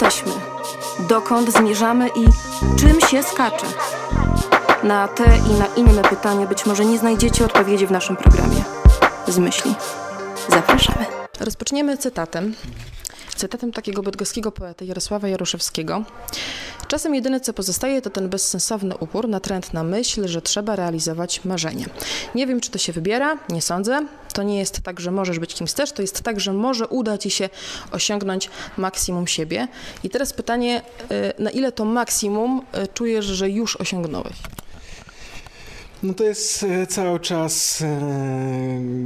jesteśmy, dokąd zmierzamy i czym się skacze. Na te i na inne pytania być może nie znajdziecie odpowiedzi w naszym programie. Z myśli. Zapraszamy. Rozpoczniemy cytatem. Cytatem takiego bydgoskiego poety Jarosława Jaroszewskiego. Czasem jedyne, co pozostaje, to ten bezsensowny upór, natrętna myśl, że trzeba realizować marzenie. Nie wiem, czy to się wybiera, nie sądzę. To nie jest tak, że możesz być kimś też, to jest tak, że może uda ci się osiągnąć maksimum siebie. I teraz pytanie, y, na ile to maksimum y, czujesz, że już osiągnąłeś? No to jest e, cały czas e,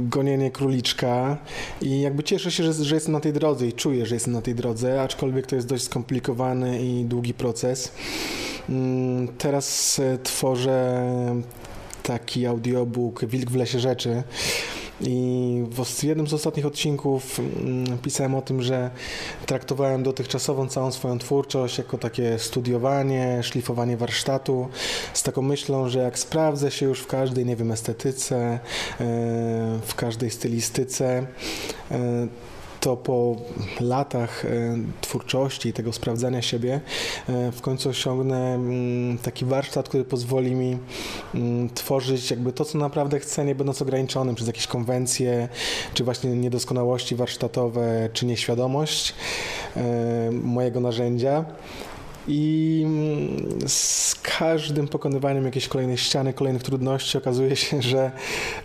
gonienie króliczka i jakby cieszę się, że, że jestem na tej drodze i czuję, że jestem na tej drodze, aczkolwiek to jest dość skomplikowany i długi proces. Mm, teraz e, tworzę taki audiobook Wilk w lesie rzeczy i w jednym z ostatnich odcinków mm, pisałem o tym, że traktowałem dotychczasową całą swoją twórczość jako takie studiowanie, szlifowanie warsztatu z taką myślą, że jak sprawdzę się już w każdej, nie wiem, estetyce, e, w każdej stylistyce, e, to po latach e, twórczości i tego sprawdzania siebie e, w końcu osiągnę mm, taki warsztat, który pozwoli mi mm, tworzyć jakby to, co naprawdę chcę, nie będąc ograniczonym przez jakieś konwencje, czy właśnie niedoskonałości warsztatowe, czy nieświadomość e, mojego narzędzia. I mm, z każdym pokonywaniem jakiejś kolejnej ściany, kolejnych trudności okazuje się, że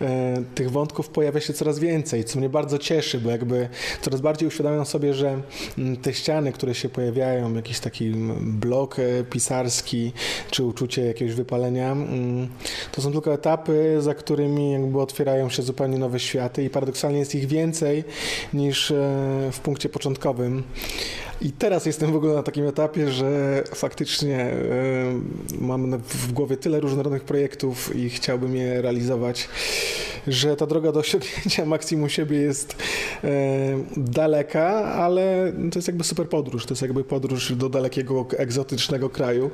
e, tych wątków pojawia się coraz więcej, co mnie bardzo cieszy, bo jakby coraz bardziej uświadamiam sobie, że mm, te ściany, które się pojawiają, jakiś taki mm, blok e, pisarski, czy uczucie jakiegoś wypalenia, to są tylko etapy, za którymi jakby otwierają się zupełnie nowe światy i paradoksalnie jest ich więcej niż e, w punkcie początkowym. I teraz jestem w ogóle na takim etapie, że faktycznie mam w głowie tyle różnorodnych projektów i chciałbym je realizować, że ta droga do osiągnięcia maksimum siebie jest daleka, ale to jest jakby super podróż. To jest jakby podróż do dalekiego, egzotycznego kraju,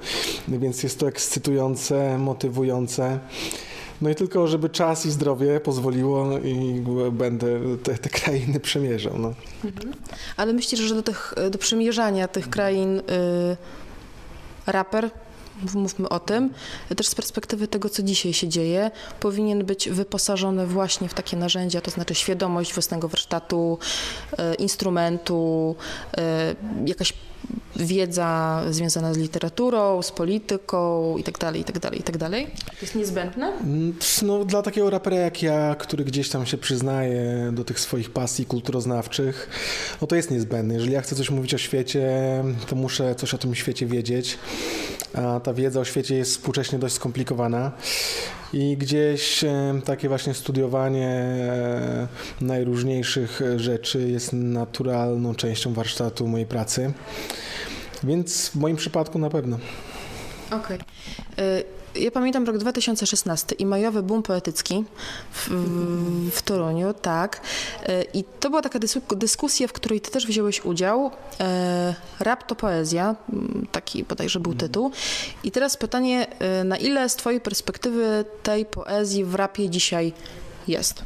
więc jest to ekscytujące, motywujące. No i tylko, żeby czas i zdrowie pozwoliło i będę te, te krainy przemierzał. No. Mhm. Ale myślisz, że do, tych, do przemierzania tych krain y, raper mówmy o tym, też z perspektywy tego, co dzisiaj się dzieje, powinien być wyposażony właśnie w takie narzędzia, to znaczy świadomość własnego warsztatu, y, instrumentu, y, jakaś wiedza związana z literaturą, z polityką itd., itd., itd. To jest niezbędne? Mm, no, dla takiego rapera jak ja, który gdzieś tam się przyznaje do tych swoich pasji kulturoznawczych, no to jest niezbędne. Jeżeli ja chcę coś mówić o świecie, to muszę coś o tym świecie wiedzieć, a ta wiedza o świecie jest współcześnie dość skomplikowana. I gdzieś takie właśnie studiowanie e, najróżniejszych rzeczy jest naturalną częścią warsztatu mojej pracy. Więc w moim przypadku na pewno. Okej. Okay. Ja pamiętam rok 2016 i majowy boom poetycki w, w, Toruniu, tak. Y, I to była taka dyskusja, w której ty też wziąłeś udział. Y, rap to poezja, taki bodajże był tytuł. I teraz pytanie, y, na ile z twojej perspektywy tej poezji w rapie dzisiaj jest?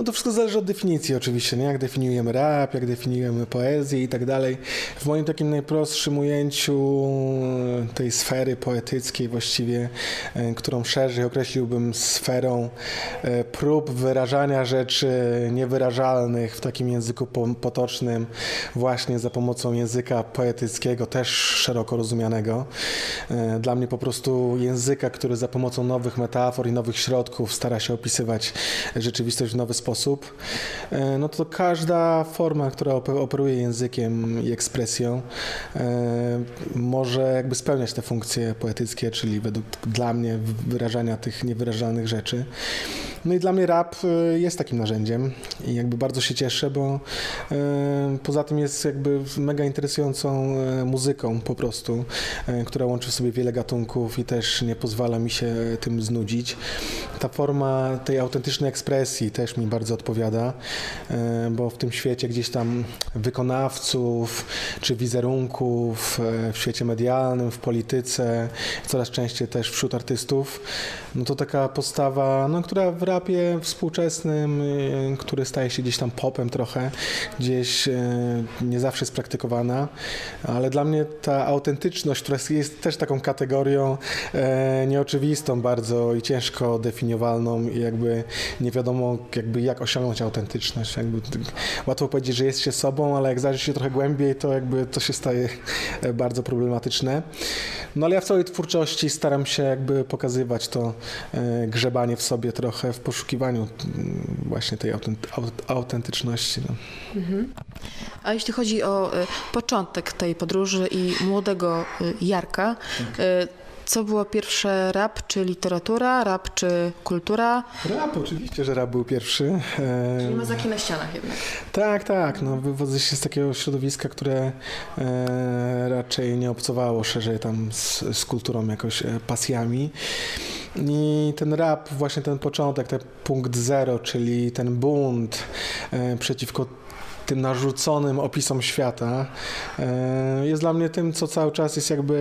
No to wszystko zależy od definicji oczywiście, nie? jak definiujemy rap, jak definiujemy poezję i tak dalej. W moim takim najprostszym ujęciu tej sfery poetyckiej właściwie, e, którą szerzej określiłbym sferą e, prób wyrażania rzeczy niewyrażalnych w takim języku potocznym właśnie za pomocą języka poetyckiego, też szeroko rozumianego. E, dla mnie po prostu języka, który za pomocą nowych metafor i nowych środków stara się opisywać rzeczywistość w nowy sposób sposób, e, no to każda forma, która operuje językiem i ekspresją, e, może jakby spełniać te funkcje poetyckie, czyli według dla mnie wyrażania tych niewyrażalnych rzeczy. No i dla mnie rap e, jest takim narzędziem i jakby bardzo się cieszę, bo poza tym jest jakby mega interesującą muzyką po prostu, która łączy w sobie wiele gatunków i też nie pozwala mi się tym znudzić. Ta forma tej autentycznej ekspresji też mi bardzo odpowiada, e, bo w tym świecie gdzieś tam wykonawców czy wizerunków, e, w świecie medialnym, w polityce, coraz częściej też wśród artystów, no to taka postawa, no, która w rapie współczesnym, e, który staje się gdzieś tam popem trochę, gdzieś nie zawsze jest praktykowana, ale dla mnie ta autentyczność, która jest też taką kategorią nieoczywistą bardzo i ciężko definiowalną i jakby nie wiadomo jakby jak osiągnąć autentyczność. Jakby łatwo powiedzieć, że jest się sobą, ale jak zajrzy się trochę głębiej, to jakby to się staje e, bardzo problematyczne. No ale ja w całej twórczości staram się jakby pokazywać to e, grzebanie w sobie trochę w poszukiwaniu mm, właśnie tej autentyczności. No. Mhm. A jeśli chodzi o e, początek tej podróży i młodego Jarka, tak. Co było pierwsze, rap czy literatura, rap czy kultura? Rap, oczywiście, że rap był pierwszy. Czyli mazaki na ścianach jednak. Tak, tak. No, wywodzę się z takiego środowiska, które e, raczej nie obcowało szerzej tam z, z kulturą, jakoś e, pasjami. I ten rap, właśnie ten początek, ten punkt zero, czyli ten bunt e, przeciwko tym narzuconym opisom świata, e, jest dla mnie tym, co cały czas jest jakby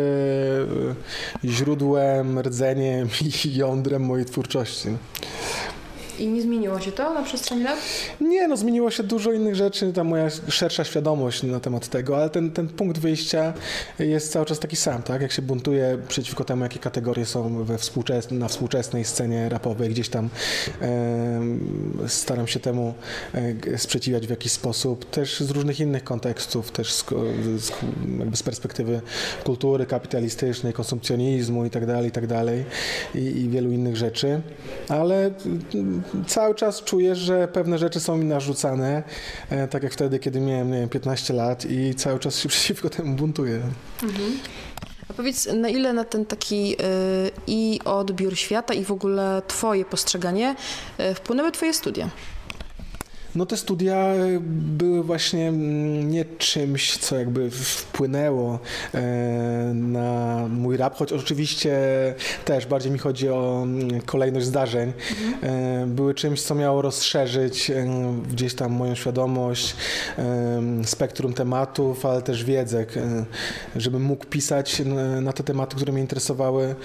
e, źródłem, rdzeniem i jądrem mojej twórczości. I nie zmieniło się to na przestrzeni lat? Nie, no zmieniło się dużo innych rzeczy, ta moja szersza świadomość na temat tego, ale ten, ten punkt wyjścia jest cały czas taki sam, tak? Jak się buntuje przeciwko temu, jakie kategorie są we współczes na współczesnej scenie rapowej, gdzieś tam e, staram się temu e, sprzeciwiać w jakiś sposób, też z różnych innych kontekstów, też z, z, z perspektywy kultury kapitalistycznej, konsumpcjonizmu i tak dalej, i tak dalej i wielu innych rzeczy, ale cały czas czuję, że pewne rzeczy są mi narzucane, e, tak jak wtedy, kiedy miałem nie wiem, 15 lat i cały czas się przeciwko temu buntuję. Mhm. A powiedz, na ile na ten taki y, i odbiór świata i w ogóle twoje postrzeganie y, wpłynęły twoje studia? No te studia e, były właśnie mm, nie czymś, co jakby wpłynęło e, na mój rap, choć oczywiście też bardziej mi chodzi o mm, kolejność zdarzeń. Mhm. Były czymś, co miało rozszerzyć gdzieś tam moją świadomość, spektrum tematów, ale też wiedzę, żebym mógł pisać na te tematy, które mnie interesowały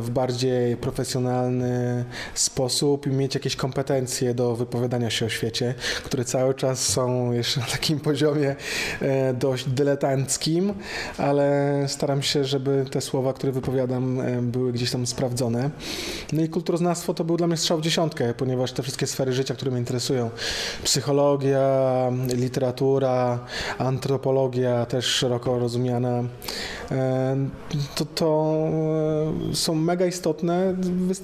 w bardziej profesjonalny sposób i mieć jakieś kompetencje do wypowiadania się o świecie które cały czas są jeszcze na takim poziomie e, dość dyletanckim, ale staram się, żeby te słowa, które wypowiadam, e, były gdzieś tam sprawdzone. No i kulturoznawstwo to był dla mnie strzał w dziesiątkę, ponieważ te wszystkie sfery życia, które mnie interesują, psychologia, literatura, antropologia też szeroko rozumiana, e, to, to są mega istotne,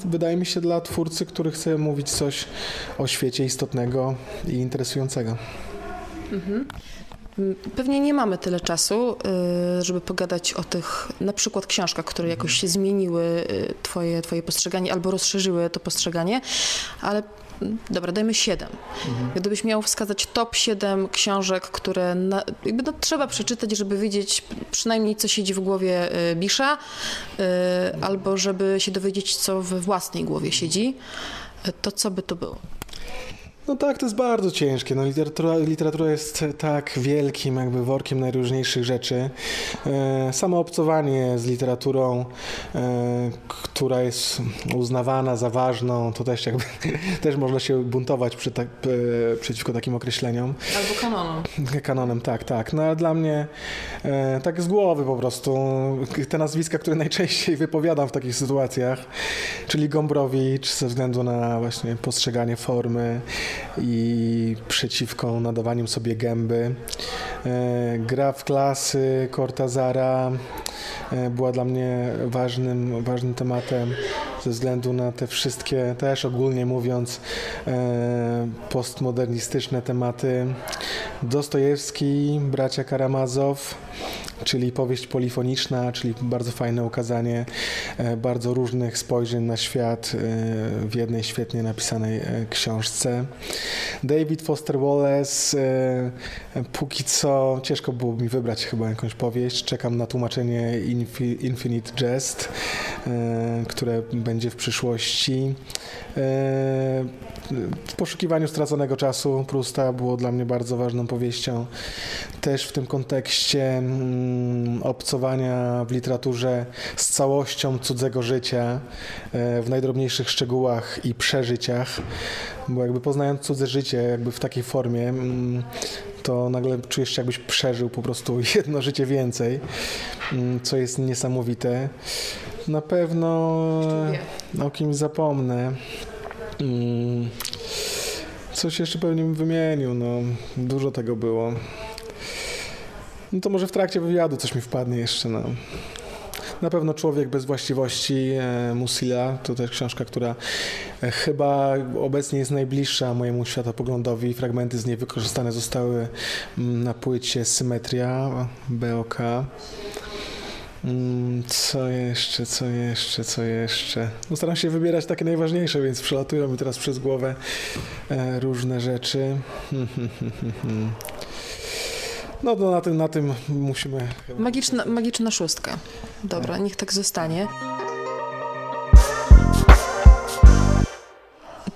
wydaje mi się, dla twórcy, który chce mówić coś o świecie istotnego i interesującego. Mhm. Pewnie nie mamy tyle czasu, y, żeby pogadać o tych na przykład książkach, które jakoś się zmieniły y, twoje, twoje postrzeganie albo rozszerzyły to postrzeganie, ale mm, dobra, dajmy siedem. Mhm. Gdybyś miał wskazać top 7 książek, które na, jakby no, trzeba przeczytać, żeby wiedzieć przynajmniej co siedzi w głowie y, Bisza, albo żeby się dowiedzieć, co we własnej głowie siedzi, to co by to było? No tak, to jest bardzo ciężkie. No, literatura, literatura jest tak wielkim jakby workiem najróżniejszych rzeczy. E, samo obcowanie z literaturą, e, która jest uznawana za ważną, to też jakby też można się buntować przy tak, e, przeciwko takim określeniom. Albo kanonom. Kanonem, tak, tak. No ale dla mnie e, tak z głowy po prostu te nazwiska, które najczęściej wypowiadam w takich sytuacjach, czyli Gombrowicz ze względu na właśnie postrzeganie formy, i przeciwko nadawaniu sobie gęby. E, gra w klasy Cortazara e, była dla mnie ważnym, ważnym tematem ze względu na te wszystkie, też ogólnie mówiąc, e, postmodernistyczne tematy. Dostojewski, bracia Karamazow, czyli powieść polifoniczna, czyli bardzo fajne ukazanie e, bardzo różnych spojrzeń na świat e, w jednej świetnie napisanej e, książce. David Foster Wallace, póki co ciężko było mi wybrać chyba jakąś powieść. Czekam na tłumaczenie Infinite Jest, które będzie w przyszłości. W poszukiwaniu straconego czasu Prusta było dla mnie bardzo ważną powieścią. Też w tym kontekście mm, obcowania w literaturze z całością cudzego życia e, w najdrobniejszych szczegółach i przeżyciach, bo jakby poznając cudze życie jakby w takiej formie mm, to nagle czujesz się jakbyś przeżył po prostu jedno życie więcej, mm, co jest niesamowite. Na pewno o kimś zapomnę. Mm, coś jeszcze pewnie bym wymienił, no dużo tego było. No to może w trakcie wywiadu coś mi wpadnie jeszcze, no. Na pewno Człowiek bez właściwości e, Musila to też książka, która e, chyba obecnie jest najbliższa mojemu światopoglądowi. Fragmenty z niej wykorzystane zostały mm, na płycie Symetria BOK. Mm, co jeszcze, co jeszcze, co jeszcze? No staram się wybierać takie najważniejsze, więc przelatują mi teraz przez głowę e, różne rzeczy. No to na tym, na tym musimy. Magiczna, magiczna szóstka. Dobra, niech tak zostanie.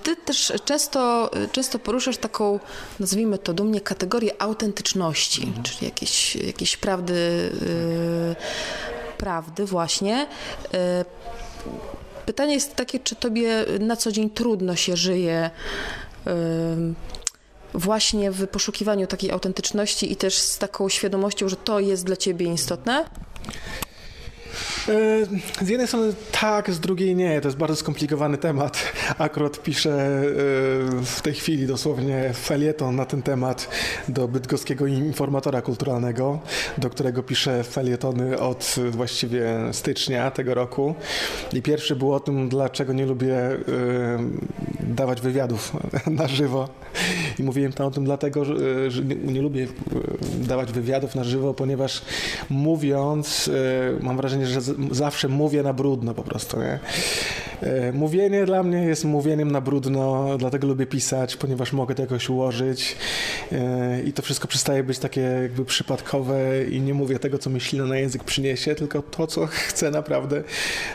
Ty też często, często poruszasz taką, nazwijmy to dumnie, kategorię autentyczności, mhm. czyli jakieś, jakieś prawdy, yy, prawdy właśnie. Yy, pytanie jest takie, czy tobie na co dzień trudno się żyje yy, właśnie w poszukiwaniu takiej autentyczności i też z taką świadomością, że to jest dla ciebie istotne? E, z jednej strony tak, z drugiej nie. To jest bardzo skomplikowany temat. Akurat piszę e, w tej chwili dosłownie felieton na ten temat do bydgoskiego informatora kulturalnego, do którego piszę felietony od właściwie stycznia tego roku. I pierwszy był o tym, dlaczego nie lubię e, dawać wywiadów na żywo. I mówiłem tam o tym dlatego, że nie lubię dawać wywiadów na żywo, ponieważ mówiąc, mam wrażenie, że zawsze mówię na brudno po prostu, nie? E, mówienie dla mnie jest mówieniem na brudno, dlatego lubię pisać, ponieważ mogę to jakoś ułożyć e, i to wszystko przestaje być takie jakby przypadkowe i nie mówię tego, co myśli na język przyniesie, tylko to, co chcę naprawdę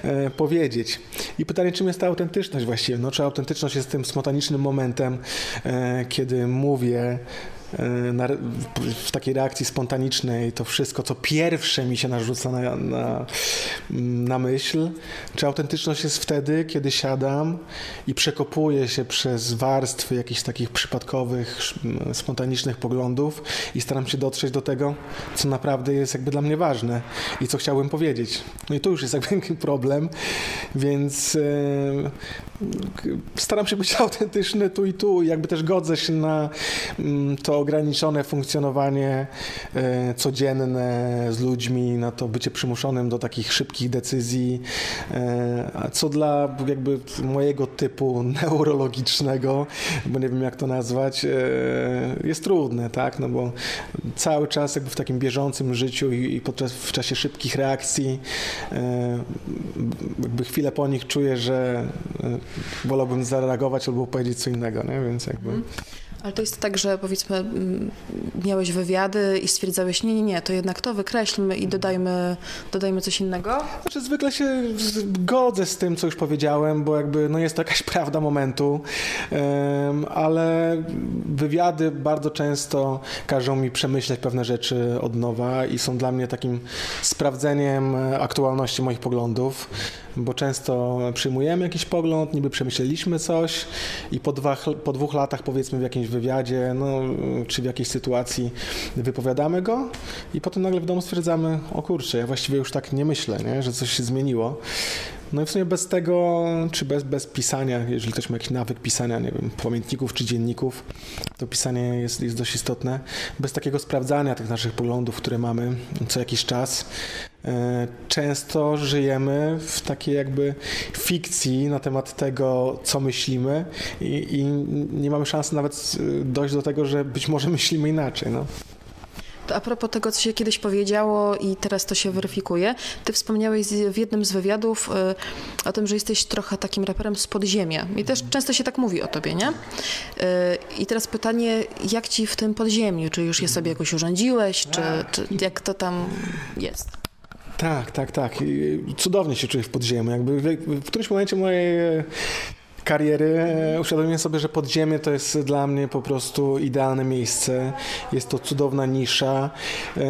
e, powiedzieć. I pytanie, czym jest ta autentyczność właściwie? No, czy autentyczność jest tym spontanicznym momentem, kiedy mówię na, w takiej reakcji spontanicznej to wszystko, co pierwsze mi się narzuca na, na, na myśl, czy autentyczność jest wtedy, kiedy siadam i przekopuję się przez warstwy jakichś takich przypadkowych, spontanicznych poglądów i staram się dotrzeć do tego, co naprawdę jest jakby dla mnie ważne i co chciałbym powiedzieć. No i tu już jest jakby problem, więc e, staram się być autentyczny tu i tu, jakby też godzę się na to ograniczone funkcjonowanie e, codzienne z ludźmi, na to bycie przymuszonym do takich szybkich decyzji, e, co dla jakby mojego typu neurologicznego, bo nie wiem jak to nazwać, e, jest trudne, tak, no bo cały czas jakby w takim bieżącym życiu i, podczas, w czasie szybkich reakcji jakby chwilę po nich czuję, że wolałbym zareagować albo powiedzieć co innego, nie? więc jakby... Ale to jest tak, że powiedzmy mm, miałeś wywiady i stwierdzałeś, nie, nie, nie, to jednak to wykreślmy i dodajmy, dodajmy coś innego? Znaczy zwykle się godzę z tym, co już powiedziałem, bo jakby no jest to jakaś prawda momentu, ale wywiady bardzo często każą mi przemyśleć pewne rzeczy od nowa i są dla mnie takim sprawdzeniem aktualności moich poglądów, bo często przyjmujemy jakiś pogląd, niby przemyśleliśmy coś i po, dwa, po dwóch latach powiedzmy w jakimś wywiadzie, no, czy w jakiejś sytuacji wypowiadamy go i potem nagle w domu stwierdzamy, o kurczę, ja właściwie już tak nie myślę, nie? że coś się zmieniło. No i w sumie bez tego, czy bez, bez pisania, jeżeli ktoś ma jakiś nawyk pisania, nie wiem, pamiętników czy dzienników, to pisanie jest, jest dość istotne. Bez takiego sprawdzania tych naszych poglądów, które mamy co jakiś czas, e, często żyjemy w takiej jakby fikcji na temat tego, co myślimy i, i nie mamy szansy nawet dojść do tego, że być może myślimy inaczej. No. A propos tego, co się kiedyś powiedziało i teraz to się weryfikuje, ty wspomniałeś w jednym z wywiadów y, o tym, że jesteś trochę takim raperem z podziemia. I też często się tak mówi o tobie, nie? Y, I teraz pytanie, jak ci w tym podziemiu? Czy już je sobie jakoś urządziłeś, czy, czy jak to tam jest? Tak, tak, tak. Cudownie się czuję w podziemiu. Jakby w, w którymś momencie mojej kariery e, uświadomiłem sobie, że podziemie to jest dla mnie po prostu idealne miejsce. Jest to cudowna nisza, e,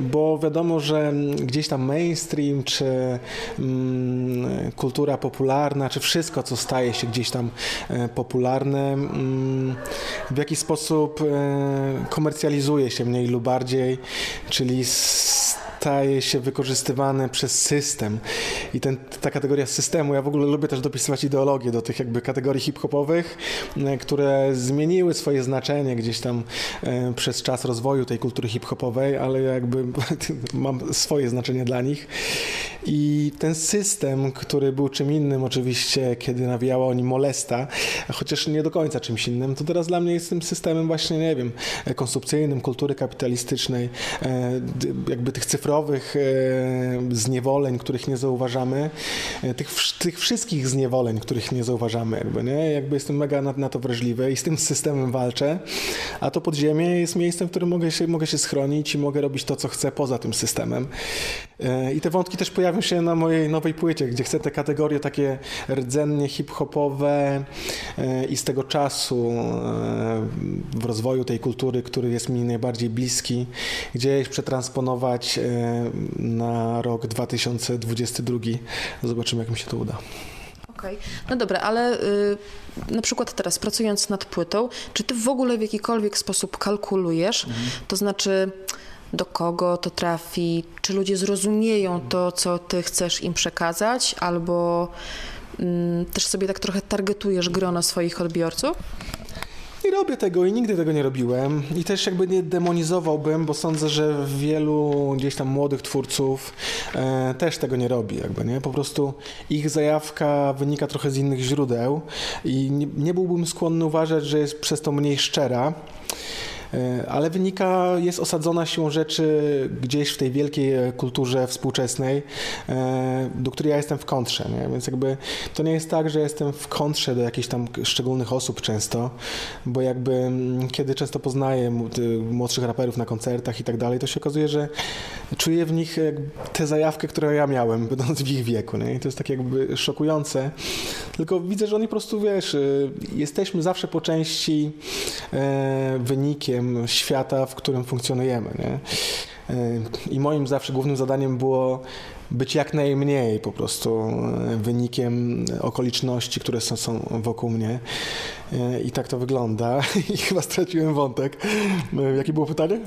bo wiadomo, że gdzieś tam mainstream, czy mm, kultura popularna, czy wszystko, co staje się gdzieś tam e, popularne, mm, w jakiś sposób komercjalizuje się mniej lub bardziej, czyli staje się wykorzystywane przez system. I ten, ta kategoria systemu, ja w ogóle lubię też dopisywać ideologię do tych jakby kategorii hip-hopowych, e, które zmieniły swoje znaczenie gdzieś tam e, przez czas rozwoju tej kultury hip-hopowej, ale jakby mam swoje znaczenie dla nich. I ten system, który był czym innym oczywiście, kiedy nawijała o nim molesta, chociaż nie do końca czymś innym, to teraz dla mnie jest tym systemem właśnie, nie wiem, konsumpcyjnym, kultury kapitalistycznej, e, jakby tych cyfrowych e, zniewoleń, których nie zauważamy, e, tych, tych wszystkich zniewoleń, których nie zauważamy, jakby, nie? Jakby jestem mega na, na to wrażliwy i z tym systemem walczę, a to podziemie jest miejscem, w którym mogę się, mogę się schronić i mogę robić to, co chcę poza tym systemem. I te wątki też pojawią się na mojej nowej płycie, gdzie chcę te kategorie takie rdzennie hip-hopowe e, i z tego czasu e, w rozwoju tej kultury, który jest mi najbardziej bliski, gdzieś przetransponować e, na rok 2022. Zobaczymy, jak mi się to uda. Okej, okay. no dobra, ale y, na przykład teraz pracując nad płytą, czy ty w ogóle w jakikolwiek sposób kalkulujesz? Mhm. To znaczy do kogo to trafi, czy ludzie zrozumieją to, co ty chcesz im przekazać, albo mm, też sobie tak trochę targetujesz grono swoich odbiorców? Nie robię tego i nigdy tego nie robiłem. I też jakby nie demonizowałbym, bo sądzę, że wielu gdzieś tam młodych twórców e, też tego nie robi, jakby, nie? Po prostu ich zajawka wynika trochę z innych źródeł i nie, nie byłbym skłonny uważać, że jest przez to mniej szczera. E, ale wynika, jest osadzona siłą rzeczy gdzieś w tej wielkiej e, kulturze współczesnej, e, do której ja jestem w kontrze, nie? więc jakby to nie jest tak, że jestem w kontrze do jakichś tam szczególnych osób często, bo jakby mm, kiedy często poznaję młodszych raperów na koncertach i tak dalej, to się okazuje, że czuję w nich tę zajawkę, którą ja miałem, będąc w ich wieku, nie? i to jest tak jakby szokujące, tylko widzę, że oni po prostu, wiesz, jesteśmy zawsze po części wynikiem świata, w którym funkcjonujemy. Nie? I moim zawsze głównym zadaniem było być jak najmniej po prostu e, wynikiem okoliczności, które są, są wokół mnie. E, I tak to wygląda. I chyba straciłem wątek. E, jakie było pytanie?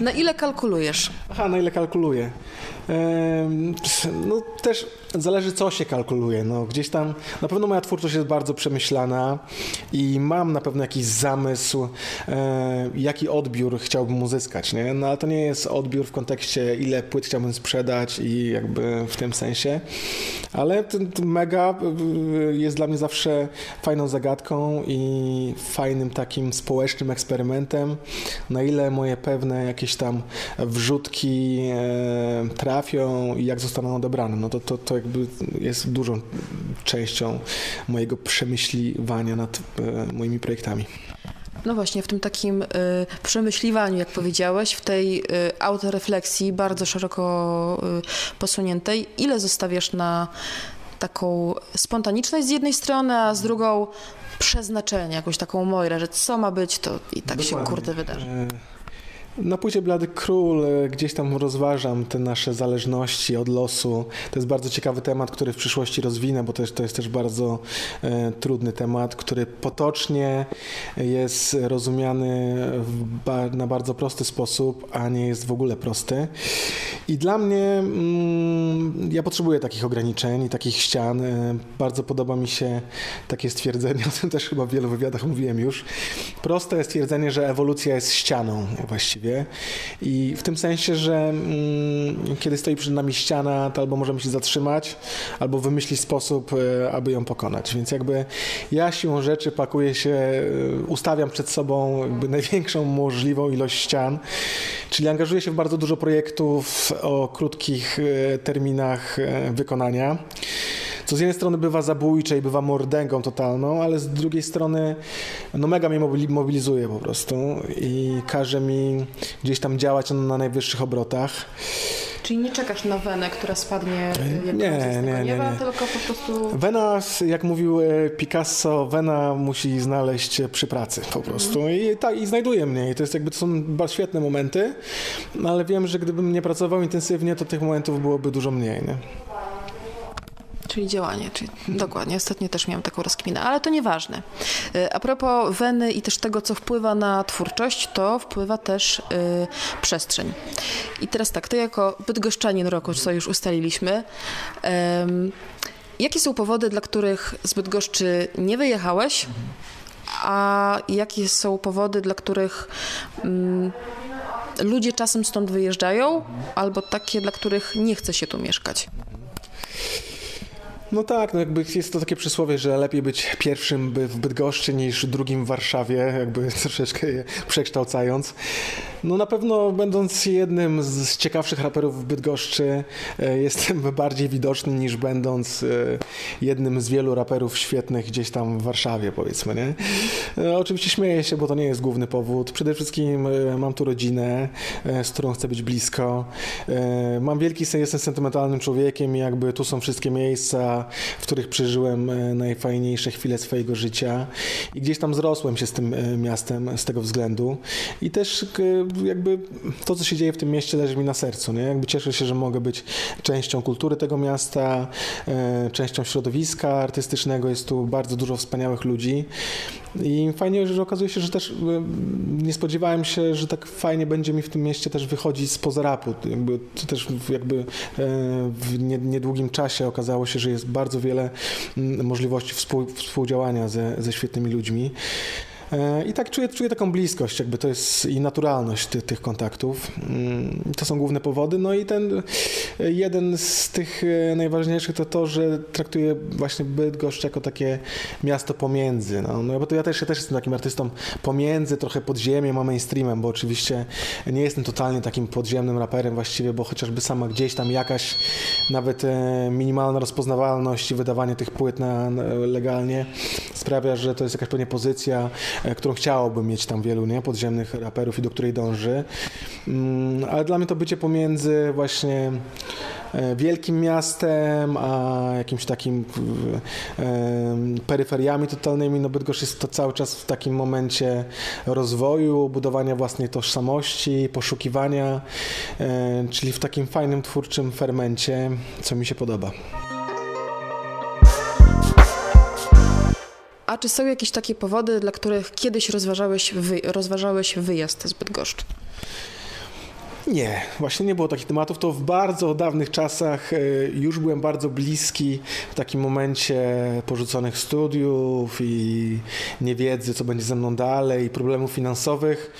Na ile kalkulujesz? Aha, na ile kalkuluję. No też zależy, co się kalkuluje. No, gdzieś tam na pewno moja twórczość jest bardzo przemyślana i mam na pewno jakiś zamysł, jaki odbiór chciałbym uzyskać. Nie? No ale to nie jest odbiór w kontekście, ile płyt chciałbym sprzedać i jakby w tym sensie. Ale ten, ten mega y, jest dla mnie zawsze fajną zagadką i fajnym takim społecznym eksperymentem, na ile moje pewne jakieś tam wrzutki e, trafią i jak zostaną odebrane. No to, to, to jakby jest dużą częścią mojego przemyśliwania nad e, moimi projektami. No właśnie, w tym takim y, przemyśliwaniu, jak powiedziałeś, w tej y, autorefleksji bardzo szeroko y, posuniętej, ile zostawiasz na taką spontaniczność z jednej strony, a z drugą przeznaczenie, jakąś taką mojrę, że co ma być, to i tak Dokładnie. się kurde wydarzy. E, na płycie Blady Król e, gdzieś tam rozważam te nasze zależności od losu. To jest bardzo ciekawy temat, który w przyszłości rozwinę, bo to jest, to jest też bardzo e, trudny temat, który potocznie jest rozumiany ba na bardzo prosty sposób, a nie jest w ogóle prosty. I dla mnie, mm, ja potrzebuję takich ograniczeń i takich ścian. E, bardzo podoba mi się takie stwierdzenie, o tym też chyba w wielu wywiadach mówiłem już. Proste jest stwierdzenie, że ewolucja jest ścianą właściwie właściwie. I w tym sensie, że mm, kiedy stoi przed nami ściana, to albo możemy się zatrzymać, albo wymyślić sposób, e, aby ją pokonać. Więc jakby ja siłą rzeczy pakuję się, e, ustawiam przed sobą największą możliwą ilość ścian, czyli angażuję się w bardzo dużo projektów o krótkich e, terminach wykonania co z jednej strony bywa zabójcze i bywa mordęgą totalną, ale z drugiej strony no mega mnie mobilizuje po prostu i każe mi gdzieś tam działać na najwyższych obrotach. Czyli nie czekasz na wenę, która spadnie Nie, nie, nie, nie, tylko po prostu... Wena, jak mówił e, Picasso, Wena musi znaleźć przy pracy po prostu. I, tak, I znajduje mnie. I to jest jakby to są bardzo świetne momenty, ale wiem, że gdybym nie pracował intensywnie, to tych momentów byłoby dużo mniej. Nie? Czyli działanie, czyli dokładnie. Ostatnio też miałam taką rozkminę, ale to nieważne. Y, A propos weny i też tego, co wpływa na twórczość, to wpływa też y, przestrzeń. I teraz tak, ty jako bydgoszczanin roku, co już ustaliliśmy, jakie są powody, dla których z Bydgoszczy nie wyjechałeś, a jakie są powody, dla których mm, ludzie czasem stąd wyjeżdżają, albo takie, dla których nie chce się tu mieszkać? No tak, no jakby jest to takie przysłowie, że lepiej być pierwszym w Bydgoszczy niż drugim w Warszawie, jakby troszeczkę je przekształcając. No na pewno będąc jednym z ciekawszych raperów w Bydgoszczy e, jestem bardziej widoczny niż będąc e, jednym z wielu raperów świetnych gdzieś tam w Warszawie powiedzmy, nie? E, Oczywiście śmieję się, bo to nie jest główny powód. Przede wszystkim mam tu rodzinę, z którą chcę być blisko. Mam wielki sen, jestem sentymentalnym człowiekiem i jakby tu są wszystkie miejsca, w których przeżyłem e, najfajniejsze chwile swojego życia. I gdzieś tam zrosłem się z tym e, miastem z tego względu. I też jakby to, co się dzieje w tym mieście leży mi na sercu, nie? Jakby cieszę się, że mogę być częścią kultury tego miasta, e, częścią środowiska artystycznego, jest tu bardzo dużo wspaniałych ludzi i fajnie, że okazuje się, że też e, nie spodziewałem się, że tak fajnie będzie mi w tym mieście też wychodzić spoza rapu. Jakby, też jakby e, w nie- niedługim czasie okazało się, że jest bardzo wiele mm, możliwości współ, współdziałania ze, ze świetnymi ludźmi. E, I tak czuję, czuję taką bliskość, jakby to jest i naturalność ty, tych kontaktów. Mm, To są główne powody. No i ten jeden z tych e, najważniejszych to to, że traktuję właśnie Bydgoszcz jako takie miasto pomiędzy. No, no bo to ja też, ja też jestem takim artystą pomiędzy, trochę podziemiem a mainstreamem, bo oczywiście nie jestem totalnie takim podziemnym raperem właściwie, bo chociażby sama gdzieś tam jakaś nawet e, minimalna rozpoznawalność i wydawanie tych płyt na, legalnie sprawia, że to jest jakaś pewnie pozycja, którą chciałoby mieć tam wielu nie, podziemnych raperów i do której dąży. Mm, ale dla mnie to bycie pomiędzy właśnie e, wielkim miastem, a jakimś takim e, peryferiami totalnymi, no Bydgoszcz jest to cały czas w takim momencie rozwoju, budowania własnej tożsamości, poszukiwania, e, czyli w takim fajnym, twórczym fermencie, co mi się podoba. A czy są jakieś takie powody, dla których kiedyś rozważałeś, wy, rozważałeś wyjazd z Bydgoszczy? Nie, właśnie nie było takich tematów. To w bardzo dawnych czasach e, już byłem bardzo bliski w takim momencie porzuconych studiów i niewiedzy, co będzie ze mną dalej, problemów finansowych,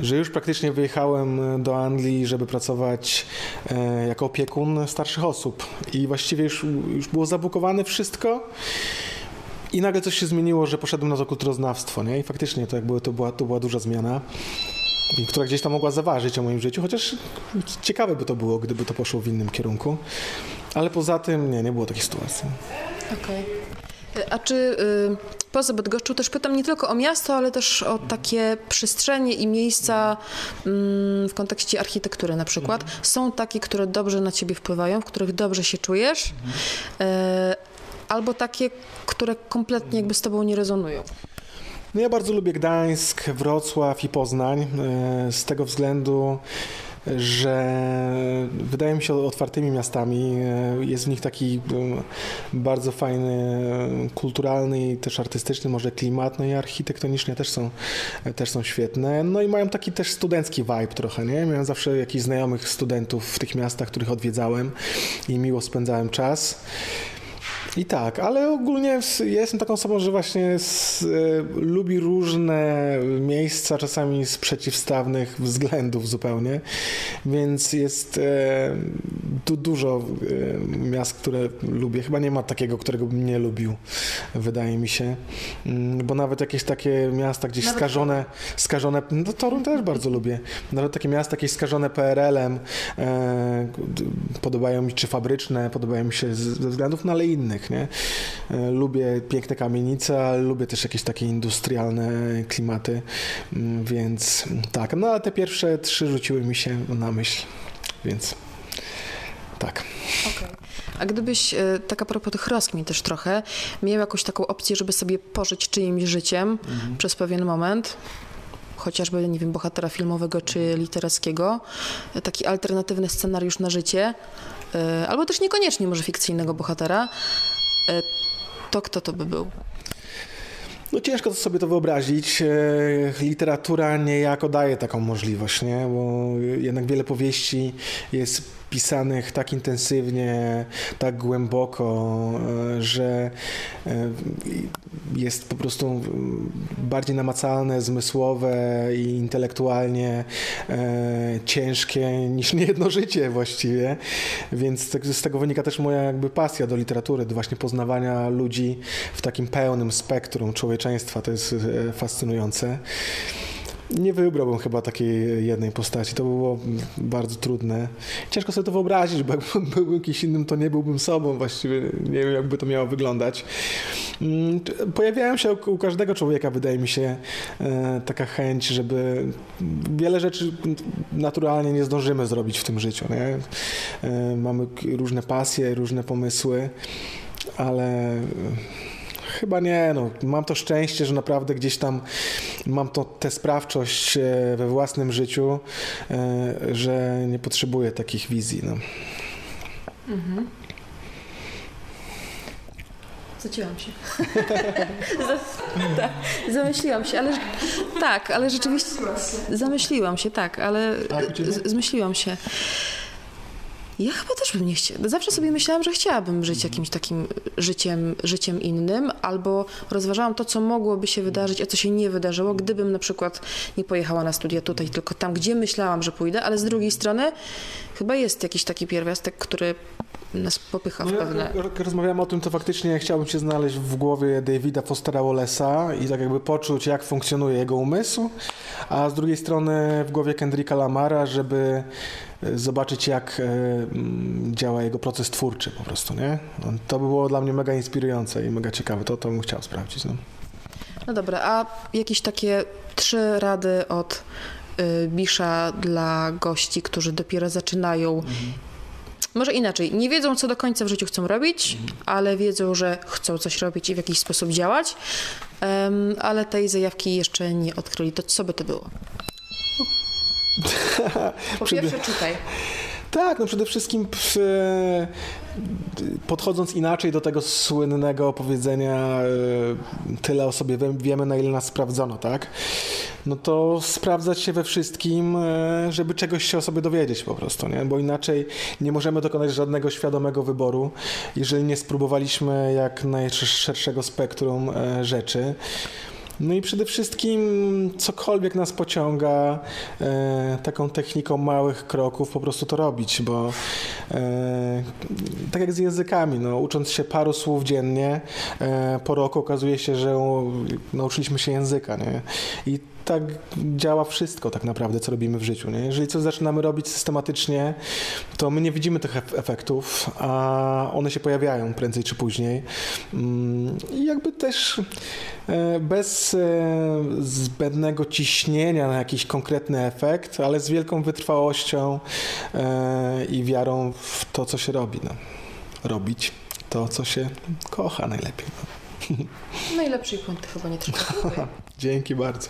że już praktycznie wyjechałem do Anglii, żeby pracować e, jako opiekun starszych osób. I właściwie już, już było zabukowane wszystko. I nagle coś się zmieniło, że poszedłem na to kulturoznawstwo, nie? I faktycznie to, jakby, to, była, to była duża zmiana która gdzieś tam mogła zaważyć o moim życiu, chociaż ciekawe by to było, gdyby to poszło w innym kierunku. Ale poza tym nie, nie było takiej sytuacji. Okej. A czy y, poza Bydgoszczą też pytam nie tylko o miasto, ale też o takie przestrzenie i miejsca mm, w kontekście architektury na przykład. Są takie, które dobrze na ciebie wpływają, w których dobrze się czujesz, e, albo takie, które kompletnie jakby z tobą nie rezonują. No ja bardzo lubię Gdańsk, Wrocław i Poznań e, z tego względu, że wydaje mi się otwartymi miastami. E, Jest w nich taki e, bardzo fajny, kulturalny i też artystyczny może klimat, no i architektonicznie też są, też są świetne. No i mają taki też studencki vibe trochę, nie? Miałem zawsze jakichś znajomych studentów w tych miastach, których odwiedzałem i miło spędzałem czas. I tak, ale ogólnie ja jestem taką osobą, że właśnie s, e, lubi różne miejsca, czasami z przeciwstawnych względów zupełnie, więc jest e, tu dużo e, miast, które lubię. Chyba nie ma takiego, którego bym nie lubił, wydaje mi się, Mm, bo nawet jakieś takie miasta gdzieś Nawet skażone, skażone, no Torun też bardzo lubię, nawet takie miasta jakieś skażone PRL-em podobają mi, czy fabryczne, podobają mi się z, ze względów, no ale innych, nie? E, lubię piękne kamienice, ale lubię też jakieś takie industrialne klimaty, mm, więc tak, no ale te pierwsze trzy rzuciły mi się na myśl, więc Tak. Okay. A gdybyś, e, tak a propos tych rozkmin też trochę, miał jakąś taką opcję, żeby sobie pożyć czyimś życiem mhm. przez pewien moment, chociażby, nie wiem, bohatera filmowego czy literackiego, e, taki alternatywny scenariusz na życie, e, albo też niekoniecznie może fikcyjnego bohatera, to kto to by był? No ciężko sobie to wyobrazić. Literatura niejako daje taką możliwość, nie? bo jednak wiele powieści jest pisanych tak intensywnie, tak głęboko, e, że e, jest po prostu bardziej namacalne, zmysłowe i intelektualnie e, ciężkie niż niejedno życie właściwie. Więc tak, z tego wynika też moja jakby pasja do literatury, do właśnie poznawania ludzi w takim pełnym spektrum człowieczeństwa. To jest fascynujące. Nie wybrałbym chyba takiej jednej postaci. To było bardzo trudne. Ciężko sobie to wyobrazić, bo jakbym był kimś innym, to nie byłbym sobą. Właściwie nie wiem, jakby to miało wyglądać. Mm, pojawiają się u każdego człowieka, wydaje mi się, e, taka chęć, żeby wiele rzeczy naturalnie nie zdążymy zrobić w tym życiu. Nie? E, mamy różne pasje, różne pomysły, ale Chyba nie, no. Mam to szczęście, że naprawdę gdzieś tam mam to, tę sprawczość e, we własnym życiu, e, że nie potrzebuję takich wizji. No. Mhm. Zacięłam się. tak, zamyśliłam się, ale tak, ale rzeczywiście zamyśliłam się, tak, ale tak, zmyśliłam się. Ja chyba też bym nie chciała. Zawsze sobie myślałam, że chciałabym żyć jakimś takim życiem, życiem innym, albo rozważałam to, co mogłoby się wydarzyć, a co się nie wydarzyło, gdybym na przykład nie pojechała na studia tutaj, tylko tam, gdzie myślałam, że pójdę, ale z drugiej strony chyba jest jakiś taki pierwiastek, który nas popycha w no, pewne... Rozmawiamy o tym, to faktycznie chciałbym się znaleźć w głowie Davida Fostera Wallace'a i tak jakby poczuć, jak funkcjonuje jego umysł, a z drugiej strony w głowie Kendricka Lamara, żeby zobaczyć, jak e, działa jego proces twórczy po prostu, nie? No, to by było dla mnie mega inspirujące i mega ciekawe. To, to bym chciał sprawdzić, no. No dobra, a jakieś takie trzy rady od y, Bisza dla gości, którzy dopiero zaczynają mhm może inaczej, nie wiedzą, co do końca w życiu chcą robić, ale wiedzą, że chcą coś robić i w jakiś sposób działać, um, ale tej zajawki jeszcze nie odkryli. To co by to było? Po pierwsze, czytaj. Tak, no przede wszystkim podchodząc inaczej do tego słynnego powiedzenia e, tyle o sobie wiemy, na ile nas sprawdzono, tak? No to sprawdzać się we wszystkim, e, żeby czegoś się o sobie dowiedzieć po prostu, nie? Bo inaczej nie możemy dokonać żadnego świadomego wyboru, jeżeli nie spróbowaliśmy jak najszerszego spektrum e, rzeczy. No i przede wszystkim cokolwiek nas pociąga e, taką techniką małych kroków po prostu to robić, bo e, tak jak z językami, no, ucząc się paru słów dziennie, e, po roku okazuje się, że nauczyliśmy się języka. Nie? I tak działa wszystko tak naprawdę, co robimy w życiu. Nie? Jeżeli coś zaczynamy robić systematycznie, to my nie widzimy tych efektów, a one się pojawiają prędzej czy później. Mm, I jakby też e, bez e, zbędnego ciśnienia na jakiś konkretny efekt, ale z wielką wytrwałością e, i wiarą w to, co się robi. No. Robić to, co się kocha najlepiej. No. Najlepszej puenty chyba nie trzeba. Dzięki bardzo.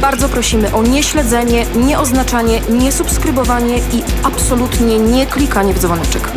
Bardzo prosimy o nieśledzenie, nieoznaczanie, niesubskrybowanie i absolutnie nie klikanie w dzwoneczek.